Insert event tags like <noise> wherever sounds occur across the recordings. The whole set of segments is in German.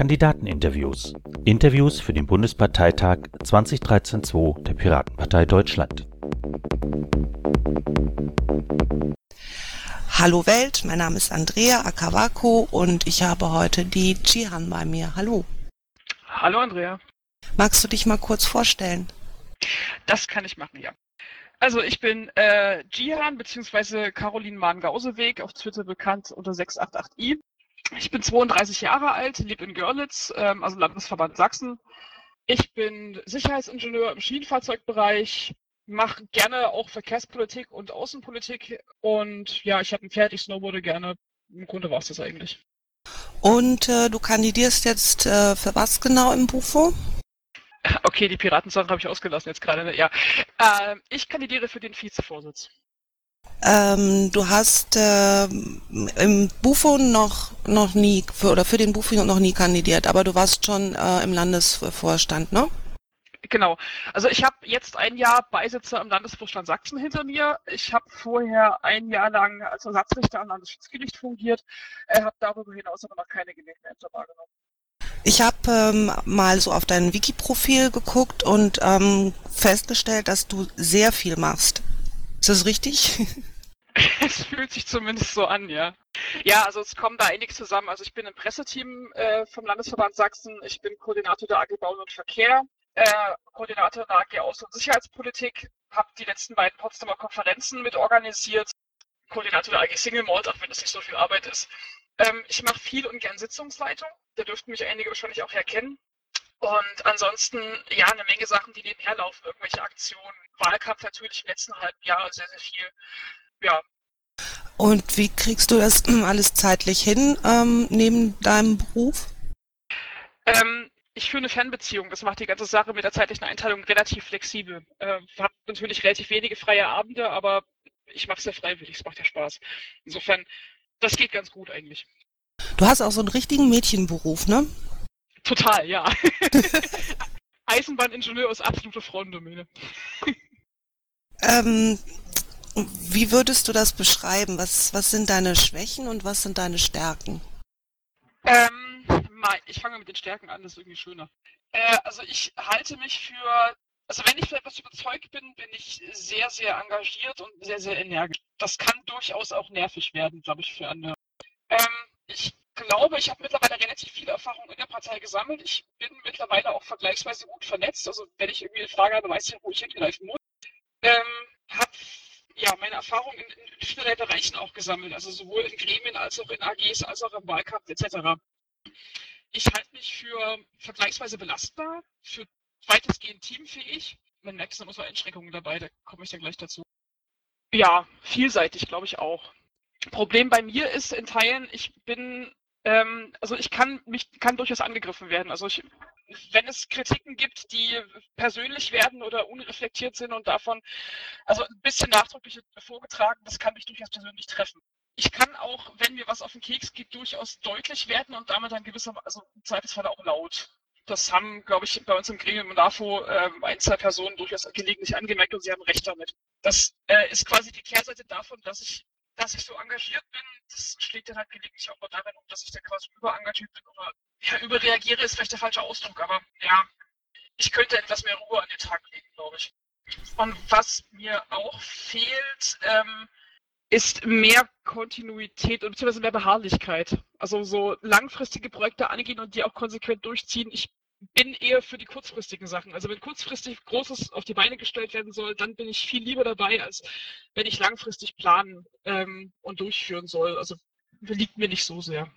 Kandidateninterviews. Interviews für den Bundesparteitag 2013-2 der Piratenpartei Deutschland. Hallo Welt, mein Name ist Andrea Akawako und ich habe heute die Jihan bei mir. Hallo. Hallo Andrea. Magst du dich mal kurz vorstellen? Das kann ich machen, ja. Also ich bin äh, Jihan bzw. Caroline Mahn-Gauseweg, auf Twitter bekannt unter 688i. Ich bin 32 Jahre alt, lebe in Görlitz, ähm, also Landesverband Sachsen. Ich bin Sicherheitsingenieur im Schienenfahrzeugbereich, mache gerne auch Verkehrspolitik und Außenpolitik und ja, ich habe ein Pferd, ich snowboarde gerne. Im Grunde war es das eigentlich. Und äh, du kandidierst jetzt äh, für was genau im Bufo? Okay, die Piratensache habe ich ausgelassen jetzt gerade. Ne? Ja, äh, ich kandidiere für den Vizevorsitz. Ähm, du hast äh, im Bufo noch noch nie für, oder für den Bufo noch nie kandidiert, aber du warst schon äh, im Landesvorstand, ne? Genau. Also ich habe jetzt ein Jahr Beisitzer im Landesvorstand Sachsen hinter mir. Ich habe vorher ein Jahr lang als Ersatzrichter am Landesschutzgericht fungiert, äh, habe darüber hinaus aber noch keine genehmigten Ämter wahrgenommen. Ich habe ähm, mal so auf dein Wiki-Profil geguckt und ähm, festgestellt, dass du sehr viel machst. Ist das richtig? <laughs> Es fühlt sich zumindest so an, ja. Ja, also es kommen da einiges zusammen. Also ich bin im Presseteam äh, vom Landesverband Sachsen, ich bin Koordinator der AG Bauen und Verkehr, äh, Koordinator der AG Außen- und Sicherheitspolitik, habe die letzten beiden Potsdamer Konferenzen mit organisiert, Koordinator der AG Single Malt, auch wenn das nicht so viel Arbeit ist. Ähm, ich mache viel und gern Sitzungsleitung, da dürften mich einige wahrscheinlich auch erkennen. Und ansonsten, ja, eine Menge Sachen, die nebenher laufen, irgendwelche Aktionen. Wahlkampf natürlich im letzten halben Jahr sehr, sehr viel. Ja. Und wie kriegst du das alles zeitlich hin ähm, neben deinem Beruf? Ähm, ich führe eine Fernbeziehung. Das macht die ganze Sache mit der zeitlichen Einteilung relativ flexibel. Äh, habe natürlich relativ wenige freie Abende, aber ich mache es ja freiwillig. Es macht ja Spaß. Insofern, das geht ganz gut eigentlich. Du hast auch so einen richtigen Mädchenberuf, ne? Total, ja. <laughs> Eisenbahningenieur ist absolute Frauendomäne. ähm, wie würdest du das beschreiben? Was, was sind deine Schwächen und was sind deine Stärken? Ähm, ich fange mit den Stärken an, das ist irgendwie schöner. Äh, also ich halte mich für, also wenn ich für etwas überzeugt bin, bin ich sehr, sehr engagiert und sehr, sehr energisch. Das kann durchaus auch nervig werden, glaube ich, für andere. Ähm, ich glaube, ich habe mittlerweile relativ viel Erfahrung in der Partei gesammelt. Ich bin mittlerweile auch vergleichsweise gut vernetzt. Also wenn ich irgendwie eine Frage habe, weiß ich, wo ich hingreifen muss. Ähm, habe ja, meine Erfahrung in, in vielerlei Bereichen auch gesammelt, also sowohl in Gremien als auch in AGs, als auch im Wahlkampf etc. Ich halte mich für vergleichsweise belastbar, für weitestgehend teamfähig. Man merkt, es sind unsere Einschränkungen dabei, da komme ich dann gleich dazu. Ja, vielseitig glaube ich auch. Problem bei mir ist in Teilen, ich bin ähm, also ich kann mich kann durchaus angegriffen werden. Also ich, wenn es Kritiken gibt, die persönlich werden oder unreflektiert sind und davon also ein bisschen nachdrücklich vorgetragen, das kann mich durchaus persönlich treffen. Ich kann auch, wenn mir was auf den Keks geht, durchaus deutlich werden und damit dann gewisser, also im Zweifelsfall auch laut. Das haben, glaube ich, bei uns im Gremium NAFO äh, ein, zwei Personen durchaus gelegentlich angemerkt und sie haben recht damit. Das äh, ist quasi die Kehrseite davon, dass ich dass ich so engagiert bin, das schlägt dann halt gelegentlich auch mal darin um, dass ich dann quasi überengagiert bin oder ja, überreagiere ist vielleicht der falsche Ausdruck, aber ja, ich könnte etwas mehr Ruhe an den Tag legen, glaube ich. Und was mir auch fehlt, ähm, ist mehr Kontinuität und beziehungsweise mehr Beharrlichkeit. Also so langfristige Projekte angehen und die auch konsequent durchziehen. Ich bin eher für die kurzfristigen Sachen. Also wenn kurzfristig Großes auf die Beine gestellt werden soll, dann bin ich viel lieber dabei, als wenn ich langfristig planen ähm, und durchführen soll. Also liegt mir nicht so sehr.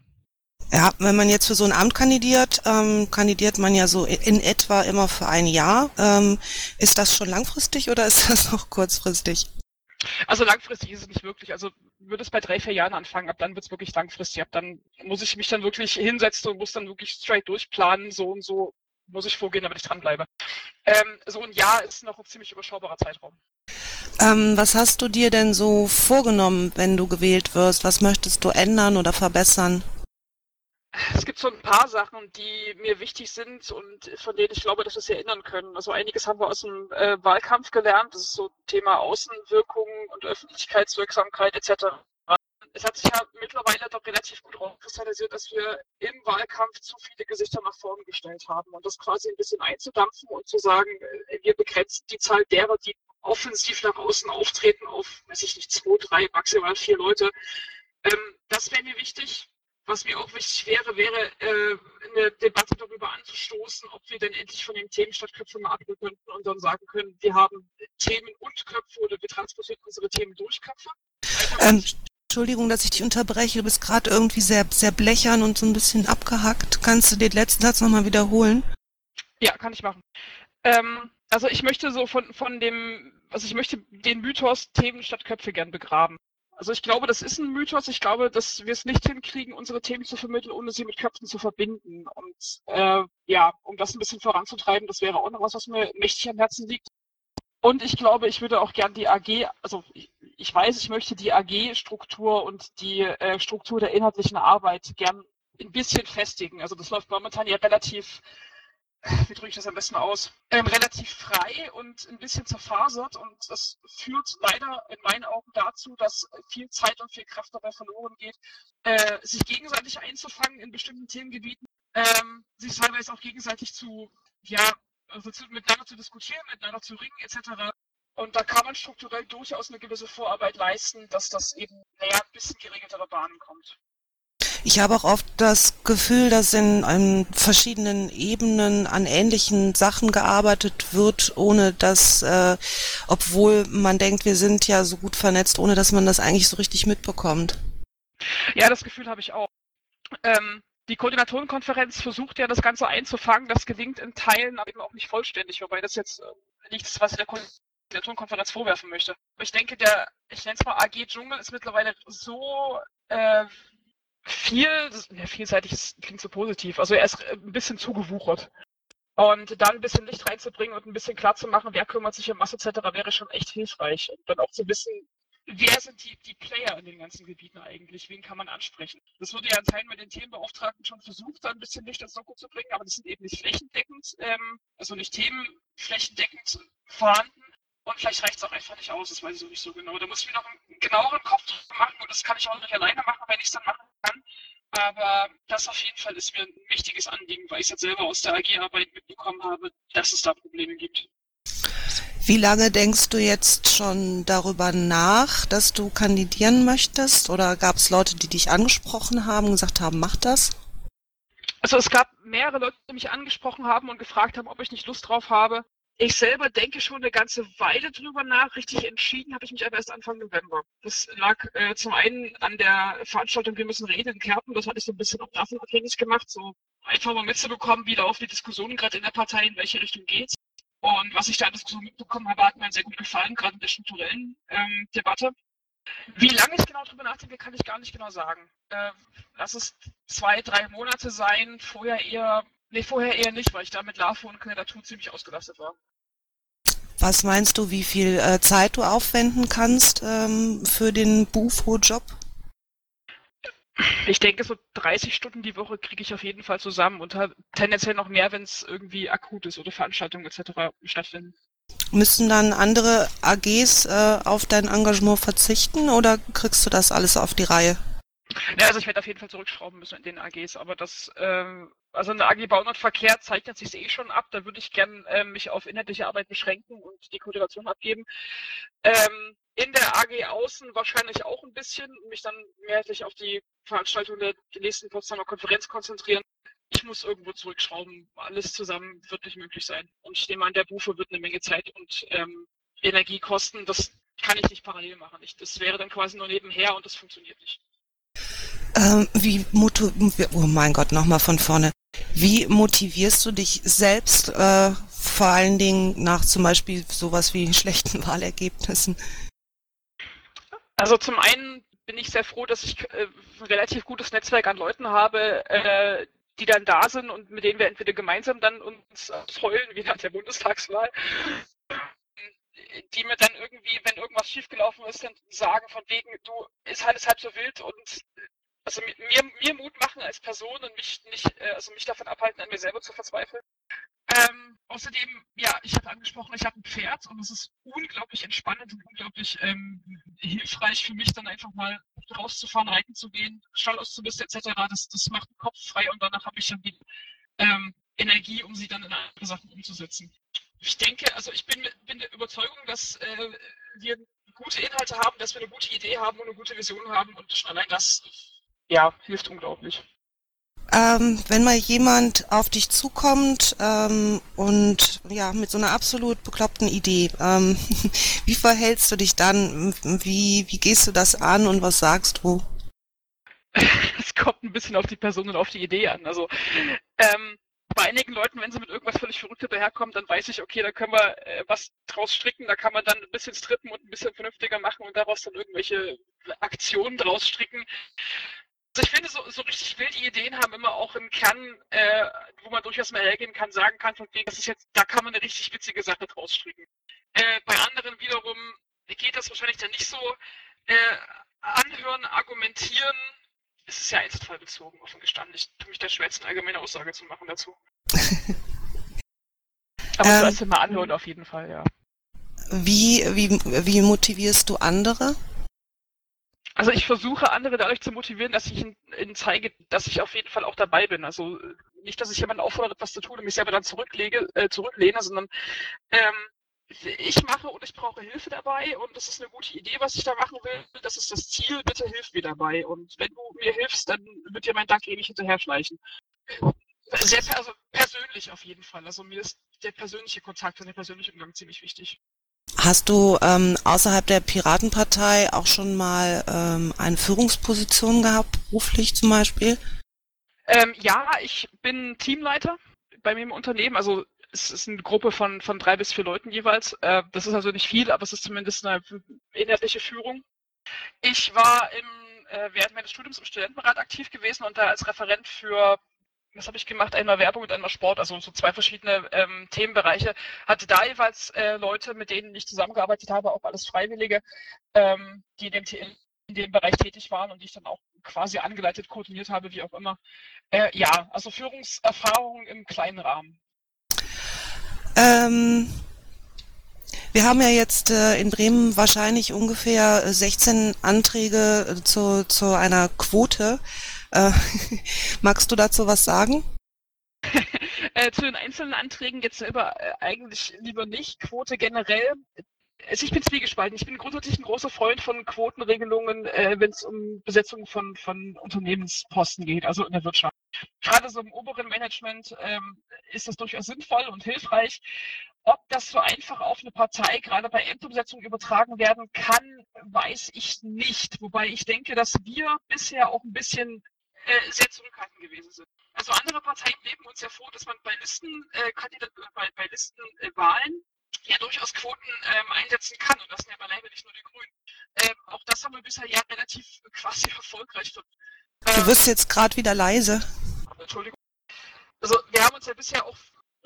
Ja, wenn man jetzt für so ein Amt kandidiert, ähm, kandidiert man ja so in etwa immer für ein Jahr. Ähm, ist das schon langfristig oder ist das noch kurzfristig? Also langfristig ist es nicht wirklich. Also würde es bei drei, vier Jahren anfangen, ab dann wird es wirklich langfristig. Ab dann muss ich mich dann wirklich hinsetzen und muss dann wirklich straight durchplanen, so und so muss ich vorgehen, damit ich dranbleibe. Ähm, so ein Jahr ist noch ein ziemlich überschaubarer Zeitraum. Ähm, was hast du dir denn so vorgenommen, wenn du gewählt wirst? Was möchtest du ändern oder verbessern? Es gibt so ein paar Sachen, die mir wichtig sind und von denen ich glaube, dass wir sie erinnern können. Also einiges haben wir aus dem äh, Wahlkampf gelernt. Das ist so Thema Außenwirkung und Öffentlichkeitswirksamkeit etc. es hat sich ja mittlerweile doch relativ gut rauskristallisiert, dass wir im Wahlkampf zu viele Gesichter nach vorne gestellt haben und das quasi ein bisschen einzudampfen und zu sagen, äh, wir begrenzen die Zahl derer, die offensiv nach außen auftreten auf, weiß ich nicht, zwei, drei, maximal vier Leute. Ähm, das wäre mir wichtig. Was mir auch wichtig wäre, wäre äh, eine Debatte darüber anzustoßen, ob wir denn endlich von den Themen statt Köpfe mal abrücken könnten und dann sagen können, wir haben Themen und Köpfe oder wir transportieren unsere Themen durch Köpfe. Ähm, Entschuldigung, dass ich dich unterbreche. Du bist gerade irgendwie sehr, sehr blechern und so ein bisschen abgehackt. Kannst du den letzten Satz nochmal wiederholen? Ja, kann ich machen. Ähm, also ich möchte so von, von dem, also ich möchte den Mythos Themen statt Köpfe gern begraben. Also ich glaube, das ist ein Mythos. Ich glaube, dass wir es nicht hinkriegen, unsere Themen zu vermitteln, ohne sie mit Köpfen zu verbinden. Und äh, ja, um das ein bisschen voranzutreiben, das wäre auch noch was, was mir mächtig am Herzen liegt. Und ich glaube, ich würde auch gern die AG, also ich, ich weiß, ich möchte die AG-Struktur und die äh, Struktur der inhaltlichen Arbeit gern ein bisschen festigen. Also das läuft momentan ja relativ <laughs> wie drücke ich das am besten aus, ähm, relativ frei und ein bisschen zerfasert und das führt leider in meinen Augen dazu, dass viel Zeit und viel Kraft dabei verloren geht, äh, sich gegenseitig einzufangen in bestimmten Themengebieten, ähm, sich teilweise auch gegenseitig zu, ja, also zu, miteinander zu diskutieren, miteinander zu ringen etc. Und da kann man strukturell durchaus eine gewisse Vorarbeit leisten, dass das eben, naja, ein bisschen geregeltere Bahnen kommt. Ich habe auch oft das Gefühl, dass in, in verschiedenen Ebenen an ähnlichen Sachen gearbeitet wird, ohne dass, äh, obwohl man denkt, wir sind ja so gut vernetzt, ohne dass man das eigentlich so richtig mitbekommt. Ja, das Gefühl habe ich auch. Ähm, die Koordinatorenkonferenz versucht ja das Ganze einzufangen. Das gelingt in Teilen, aber eben auch nicht vollständig, wobei das jetzt äh, nichts, was ich der Koordinatorenkonferenz vorwerfen möchte. Ich denke, der, ich nenne es mal AG Dschungel ist mittlerweile so äh, viel, ja, vielseitig klingt so positiv. Also er ist äh, ein bisschen zugewuchert. Und dann ein bisschen Licht reinzubringen und ein bisschen klar zu machen, wer kümmert sich um was etc., wäre schon echt hilfreich. Und dann auch zu wissen, wer sind die, die Player in den ganzen Gebieten eigentlich? Wen kann man ansprechen? Das wurde ja in Teilen mit den Themenbeauftragten schon versucht, da ein bisschen Licht ins Doku zu bringen, aber das sind eben nicht flächendeckend, ähm, also nicht themenflächendeckend vorhanden. Und vielleicht reicht es auch einfach nicht aus, das weiß ich auch nicht so genau. Da muss ich mir noch einen genaueren Kopf machen und das kann ich auch nicht alleine machen, wenn ich es dann machen kann. Aber das auf jeden Fall ist mir ein wichtiges Anliegen, weil ich es jetzt selber aus der AG-Arbeit mitbekommen habe, dass es da Probleme gibt. Wie lange denkst du jetzt schon darüber nach, dass du kandidieren möchtest? Oder gab es Leute, die dich angesprochen haben und gesagt haben, mach das? Also es gab mehrere Leute, die mich angesprochen haben und gefragt haben, ob ich nicht Lust drauf habe. Ich selber denke schon eine ganze Weile drüber nach. Richtig entschieden habe ich mich aber erst Anfang November. Das lag äh, zum einen an der Veranstaltung Wir müssen reden in Kerpen. Das hatte ich so ein bisschen auch davon abhängig gemacht, so einfach mal mitzubekommen, wie laufen die Diskussionen gerade in der Partei, in welche Richtung geht's. Und was ich da alles so mitbekommen habe, hat mir sehr gut gefallen, gerade in der strukturellen ähm, Debatte. Wie lange ich genau drüber nachdenke, kann ich gar nicht genau sagen. Äh, lass es zwei, drei Monate sein, vorher eher Nee, vorher eher nicht, weil ich da mit LAFO und Kandidatur ziemlich ausgelastet war. Was meinst du, wie viel äh, Zeit du aufwenden kannst ähm, für den Bufo-Job? Ich denke, so 30 Stunden die Woche kriege ich auf jeden Fall zusammen und tendenziell noch mehr, wenn es irgendwie akut ist oder Veranstaltungen etc. stattfinden. Müssen dann andere AGs äh, auf dein Engagement verzichten oder kriegst du das alles auf die Reihe? Ja, also ich werde auf jeden Fall zurückschrauben müssen in den AGs, aber das, äh, also eine AG Bauen und Verkehr zeichnet sich eh schon ab. Da würde ich gern äh, mich auf inhaltliche Arbeit beschränken und die Koordination abgeben. Ähm, in der AG Außen wahrscheinlich auch ein bisschen, mich dann mehrheitlich auf die Veranstaltung der, der nächsten Potsdamer Konferenz konzentrieren. Ich muss irgendwo zurückschrauben. Alles zusammen wird nicht möglich sein. Und ich nehme an, der Bufe wird eine Menge Zeit und ähm, Energie kosten. Das kann ich nicht parallel machen. Ich, das wäre dann quasi nur nebenher und das funktioniert nicht. Ähm, wie oh mein Gott, nochmal von vorne. Wie motivierst du dich selbst, äh, vor allen Dingen nach zum Beispiel sowas wie schlechten <laughs> Wahlergebnissen? Also zum einen bin ich sehr froh, dass ich äh, ein relativ gutes Netzwerk an Leuten habe, äh, die dann da sind und mit denen wir entweder gemeinsam dann uns heulen, wie nach der Bundestagswahl, die mir dann irgendwie, wenn irgendwas schiefgelaufen ist, dann sagen von wegen, du, ist alles halb so wild und also mir, mir Mut machen als Person und mich nicht, äh, also mich davon abhalten, an mir selber zu verzweifeln. Ähm, außerdem, ja, ich habe angesprochen, ich habe ein Pferd und es ist unglaublich entspannend und unglaublich ähm, hilfreich für mich, dann einfach mal rauszufahren, reiten zu gehen, Stall auszubisten etc. Das, das macht den Kopf frei und danach habe ich dann die ähm, Energie, um sie dann in andere Sachen umzusetzen. Ich denke, also ich bin, bin der Überzeugung, dass äh, wir gute Inhalte haben, dass wir eine gute Idee haben und eine gute Vision haben und schon allein das ja, hilft unglaublich. Ähm, wenn mal jemand auf dich zukommt ähm, und ja mit so einer absolut bekloppten Idee, ähm, <laughs> wie verhältst du dich dann? Wie, wie gehst du das an und was sagst du? <laughs> Es kommt ein bisschen auf die Person und auf die Idee an. Also ähm, bei einigen Leuten, wenn sie mit irgendwas völlig Verrücktes daherkommen, dann weiß ich, okay, da können wir äh, was draus stricken, da kann man dann ein bisschen strippen und ein bisschen vernünftiger machen und daraus dann irgendwelche Aktionen draus stricken. Also ich finde, so, so richtig wilde Ideen haben immer auch einen Kern, äh, wo man durchaus mal hergehen kann, sagen kann, von wegen, das ist jetzt, da kann man eine richtig witzige Sache draus stricken. Äh, bei anderen wiederum geht das wahrscheinlich dann nicht so. Äh, anhören, argumentieren, es ist ja einzelfallbezogen, offen gestanden. Ich tue mich da schwer, eine allgemeine Aussage zu machen dazu. <laughs> Aber ähm, sollst du mal anhören, auf jeden Fall, ja. Wie, wie, wie motivierst du andere? Also ich versuche andere dadurch zu motivieren, dass ich ihnen, zeige, dass ich auf jeden Fall auch dabei bin. Also nicht, dass ich jemanden auffordere, etwas zu tun und mich selber dann zurücklege, äh, zurücklehne, sondern ähm, ich mache und ich brauche Hilfe dabei und das ist eine gute Idee, was ich da machen will. Das ist das Ziel, bitte hilf mir dabei. Und wenn du mir hilfst, dann wird dir mein Dank ewig hinterher schleichen. Sehr also persönlich auf jeden Fall. Also mir ist der persönliche Kontakt und der persönliche Umgang ziemlich wichtig. Hast du ähm, außerhalb der Piratenpartei auch schon mal ähm, eine Führungsposition gehabt, beruflich zum Beispiel? Ähm, ja, ich bin Teamleiter bei mir im Unternehmen. Also es ist eine Gruppe von, von drei bis vier Leuten jeweils. Äh, das ist also nicht viel, aber es ist zumindest eine inhaltliche Führung. Ich war im, äh, während meines Studiums im Studentenrat aktiv gewesen und da als Referent für, was habe ich gemacht, einmal Werbung und einmal Sport, also so zwei verschiedene ähm, Themenbereiche. Hatte da jeweils äh, Leute, mit denen ich zusammengearbeitet habe, auch alles Freiwillige, ähm, die in dem, in dem Bereich tätig waren und die ich dann auch quasi angeleitet, koordiniert habe, wie auch immer. Äh, ja, also Führungserfahrung im kleinen Rahmen. Ähm, wir haben ja jetzt äh, in Bremen wahrscheinlich ungefähr 16 Anträge äh, zu, zu einer Quote. Äh, <laughs> magst du dazu was sagen? <laughs> äh, zu den einzelnen Anträgen jetzt selber äh, eigentlich lieber nicht. Quote generell. Also ich bin zwiegespalten. Ich bin grundsätzlich ein großer Freund von Quotenregelungen, äh, wenn es um Besetzung von, von Unternehmensposten geht, also in der Wirtschaft gerade so im oberen Management ähm, ist das durchaus sinnvoll und hilfreich. Ob das so einfach auf eine Partei gerade bei Ämterbesetzung übertragen werden kann, weiß ich nicht. Wobei ich denke, dass wir bisher auch ein bisschen äh, sehr zurückhaltend gewesen sind. Also andere Parteien leben uns ja vor, dass man bei Listen, äh, Kandidat, bei, bei Listenwahlen äh, ja durchaus Quoten ähm, einsetzen kann. Und das sind ja beileibe nicht nur die Grünen. Ähm, auch das haben wir bisher ja relativ quasi <laughs> erfolgreich. Du wirst jetzt gerade wieder leise. Entschuldigung. Also wir haben uns ja bisher auch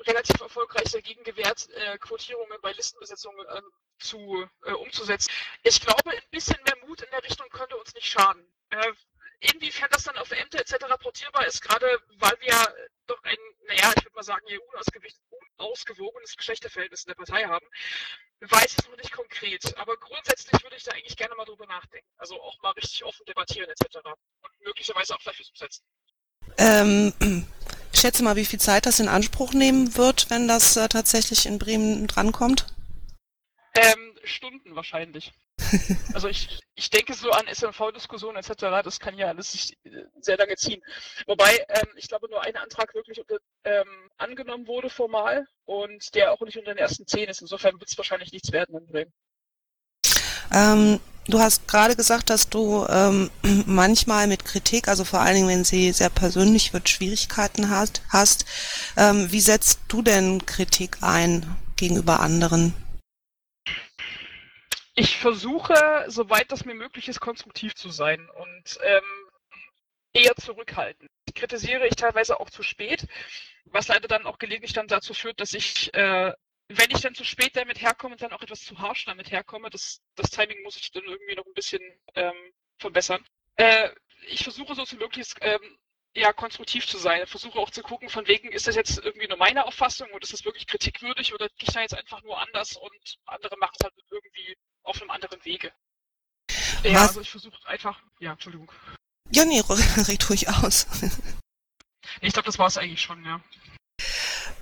relativ erfolgreich dagegen gewehrt, äh, Quotierungen bei Listenbesetzungen äh, zu, äh, umzusetzen. Ich glaube, ein bisschen mehr Mut in der Richtung könnte uns nicht schaden. Inwiefern das dann auf Ämter etc. portierbar ist, gerade weil wir doch ein, naja, ich würde mal sagen, hier unausgewogenes Geschlechterverhältnis in der Partei haben, weiß ich noch nicht konkret. Aber grundsätzlich würde ich da eigentlich gerne mal drüber nachdenken. Also auch mal richtig offen debattieren etc. Und möglicherweise auch vielleicht umsetzen. Ähm, schätze mal, wie viel Zeit das in Anspruch nehmen wird, wenn das äh, tatsächlich in Bremen drankommt? Ähm, Stunden wahrscheinlich. <laughs> also ich, ich denke so an SMV-Diskussionen etc., das kann ja alles sich äh, sehr lange ziehen. Wobei, ähm, ich glaube, nur ein Antrag wirklich ähm, angenommen wurde formal und der auch nicht unter den ersten zehn ist. Insofern wird es wahrscheinlich nichts werden in Bremen. Ähm, du hast gerade gesagt, dass du ähm, <clears throat> manchmal mit Kritik, also vor allen Dingen, wenn sie sehr persönlich wird, Schwierigkeiten hast. hast. Ähm, wie setzt du denn Kritik ein gegenüber anderen? Ich versuche, soweit das mir möglich ist, konstruktiv zu sein und ähm, eher zurückhaltend. Kritisiere ich teilweise auch zu spät, was leider dann auch gelegentlich dann dazu führt, dass ich äh, wenn ich dann zu spät damit herkomme dann auch etwas zu harsch damit herkomme, das, das Timing muss ich dann irgendwie noch ein bisschen ähm, verbessern. Äh, ich versuche so zu möglichst ähm, ja, konstruktiv zu sein. Ich versuche auch zu gucken, von wegen, ist das jetzt irgendwie nur meine Auffassung oder ist das wirklich kritikwürdig oder gehe ich da jetzt einfach nur anders und andere machen es halt irgendwie auf einem anderen Wege. Ja, Was? also ich versuche einfach, ja, Entschuldigung. Ja, nee, red <laughs> ruhig aus. <laughs> Ich glaube, das war es eigentlich schon, ja.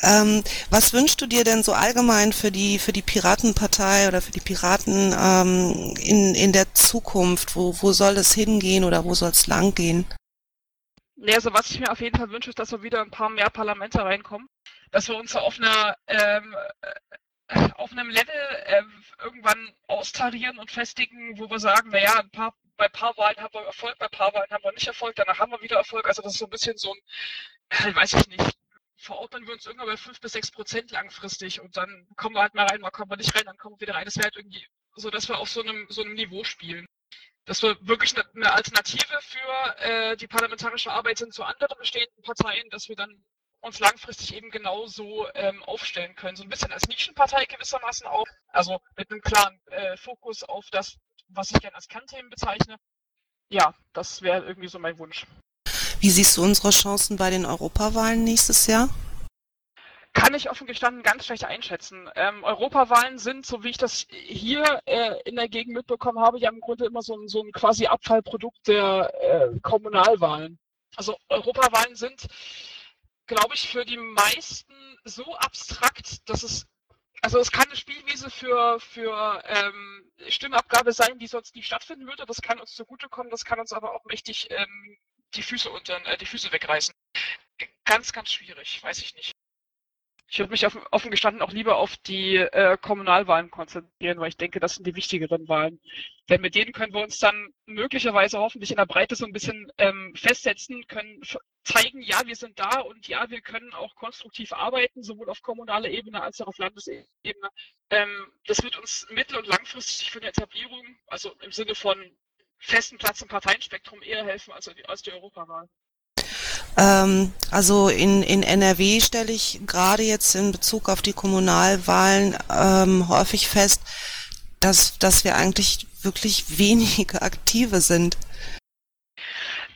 Ähm, was wünschst du dir denn so allgemein für die für die Piratenpartei oder für die Piraten ähm, in, in der Zukunft? Wo, wo soll es hingehen oder wo soll es lang gehen? Nee, also was ich mir auf jeden Fall wünsche, ist, dass wir wieder ein paar mehr Parlamente reinkommen. Dass wir uns auf einer ähm, äh, auf einem Level äh, irgendwann austarieren und festigen, wo wir sagen, naja, ein paar, bei ein paar Wahlen haben wir Erfolg, bei ein paar Wahlen haben wir nicht Erfolg, danach haben wir wieder Erfolg. Also das ist so ein bisschen so ein, äh, weiß ich nicht, verordnen wir uns irgendwann bei 5 bis 6 Prozent langfristig und dann kommen wir halt mal rein, mal kommen wir nicht rein, dann kommen wir wieder rein. Das wäre halt irgendwie so, dass wir auf so einem, so einem Niveau spielen. Dass wir wirklich eine, Alternative für äh, die parlamentarische Arbeit sind zu anderen bestehenden Parteien, dass wir dann uns langfristig eben genauso ähm, aufstellen können. So ein bisschen als Nischenpartei gewissermaßen auch, also mit einem klaren äh, Fokus auf das, was ich gerne als Kernthemen bezeichne. Ja, das wäre irgendwie so mein Wunsch. Wie siehst du unsere Chancen bei den Europawahlen nächstes Jahr? Kann ich offen gestanden ganz schlecht einschätzen. Ähm, Europawahlen sind, so wie ich das hier äh, in der Gegend mitbekommen habe, ja im Grunde immer so ein, so ein quasi Abfallprodukt der äh, Kommunalwahlen. Also Europawahlen sind, glaube ich, für die meisten so abstrakt, dass es also es kann eine Spielwiese für, für ähm, Stimmabgabe sein, die sonst nicht stattfinden würde. Das kann uns zugutekommen, das kann uns aber auch mächtig ähm, die Füße unter, äh, die Füße wegreißen. Ganz, ganz schwierig, weiß ich nicht. Ich würde mich auf, offen gestanden auch lieber auf die äh, Kommunalwahlen konzentrieren, weil ich denke, das sind die wichtigeren Wahlen. Denn mit denen können wir uns dann möglicherweise hoffentlich in der Breite so ein bisschen ähm, festsetzen, können zeigen, ja, wir sind da und ja, wir können auch konstruktiv arbeiten, sowohl auf kommunaler Ebene als auch auf Landesebene. Ähm, das wird uns mittel- und langfristig für eine Etablierung, also im Sinne von festen Platz im Parteienspektrum eher helfen als als die Europawahl. Ähm, also in, in NRW stelle ich gerade jetzt in Bezug auf die Kommunalwahlen ähm, häufig fest, dass, dass wir eigentlich wirklich <laughs> wenige Aktive sind.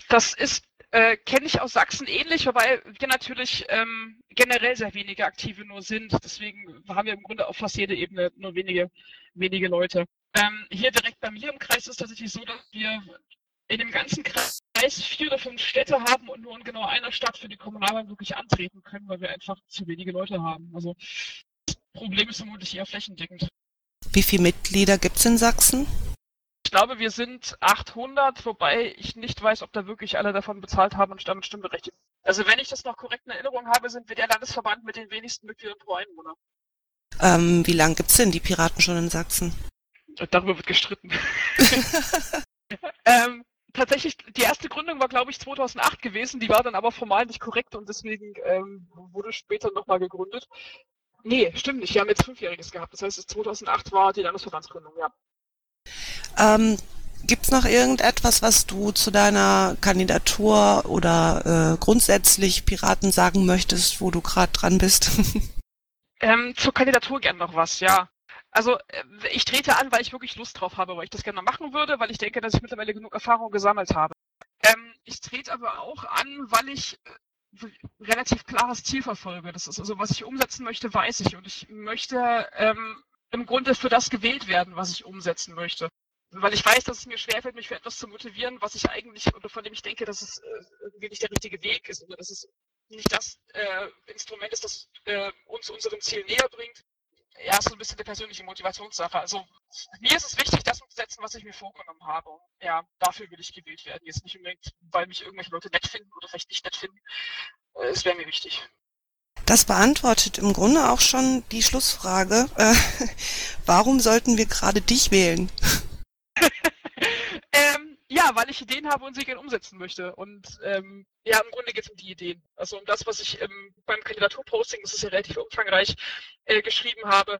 Das ist äh, kenne ich aus Sachsen ähnlich, wobei wir natürlich ähm, generell sehr wenige Aktive nur sind. Deswegen haben wir im Grunde auf fast jede Ebene nur wenige, wenige Leute. Ähm, hier direkt bei mir im Kreis ist es tatsächlich so, dass wir in dem ganzen Kreis vier oder fünf Städte haben und nur in genau einer Stadt für die Kommunalwahl wirklich antreten können, weil wir einfach zu wenige Leute haben. Also das Problem ist vermutlich eher flächendeckend. Wie viele Mitglieder gibt es in Sachsen? Ich glaube, wir sind 800, wobei ich nicht weiß, ob da wirklich alle davon bezahlt haben und damit stimmberechtigt. Also wenn ich das noch korrekt in Erinnerung habe, sind wir der Landesverband mit den wenigsten Mitgliedern pro Einwohner. Ähm, wie lange gibt es denn die Piraten schon in Sachsen? Darüber wird gestritten. <laughs> <laughs> ähm, tatsächlich, die erste Gründung war, glaube ich, 2008 gewesen. Die war dann aber formal nicht korrekt und deswegen ähm, wurde später nochmal gegründet. Nee, stimmt nicht. Wir haben jetzt Fünfjähriges gehabt. Das heißt, 2008 war die Landesverbandsgründung, ja. Ähm, Gibt es noch irgendetwas, was du zu deiner Kandidatur oder äh, grundsätzlich Piraten sagen möchtest, wo du gerade dran bist? <laughs> ähm, zur Kandidatur gern noch was, ja. Also äh, ich trete an, weil ich wirklich Lust drauf habe, weil ich das gerne machen würde, weil ich denke, dass ich mittlerweile genug Erfahrung gesammelt habe. Ähm, ich trete aber auch an, weil ich äh, relativ klares Ziel verfolge. Das ist also, was ich umsetzen möchte, weiß ich. Und ich möchte ähm, im Grunde für das gewählt werden, was ich umsetzen möchte. Weil ich weiß, dass es mir schwerfällt, mich für etwas zu motivieren, was ich eigentlich, oder von dem ich denke, dass es äh, irgendwie nicht der richtige Weg ist, oder dass es nicht das äh, Instrument ist, das äh, uns unserem Ziel näher bringt ja, ist so ein bisschen eine persönliche Motivationssache. Also mir ist es wichtig, das umzusetzen, was ich mir vorgenommen habe. Ja, dafür will ich gewählt werden. Jetzt nicht unbedingt, weil mich irgendwelche Leute nett finden oder vielleicht nicht nett finden. Äh, es wäre mir wichtig. Das beantwortet im Grunde auch schon die Schlussfrage. Äh, <laughs> warum sollten wir gerade dich wählen? Weil ich Ideen habe und sie gerne umsetzen möchte. Und ähm, ja, im Grunde geht es um die Ideen. Also um das, was ich ähm, beim Kandidaturposting, das ist ja relativ umfangreich, äh, geschrieben habe.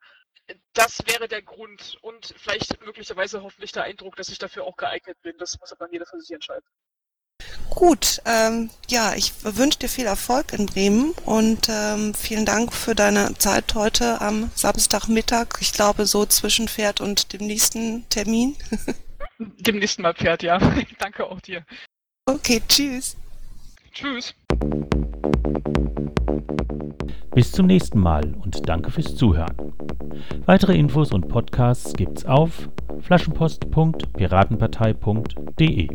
Das wäre der Grund und vielleicht möglicherweise hoffentlich der Eindruck, dass ich dafür auch geeignet bin. Das muss aber jeder für sich entscheiden. Gut, ähm, ja, ich wünsche dir viel Erfolg in Bremen und ähm, vielen Dank für deine Zeit heute am Samstagmittag. Ich glaube, so zwischen Pferd und dem nächsten Termin. <laughs> dem nächsten Mal Pferd, ja. <laughs> Danke auch dir. Okay, tschüss. Tschüss. Bis zum nächsten Mal und danke fürs Zuhören. Weitere Infos und Podcasts gibt's auf flaschenpost.piratenpartei.de.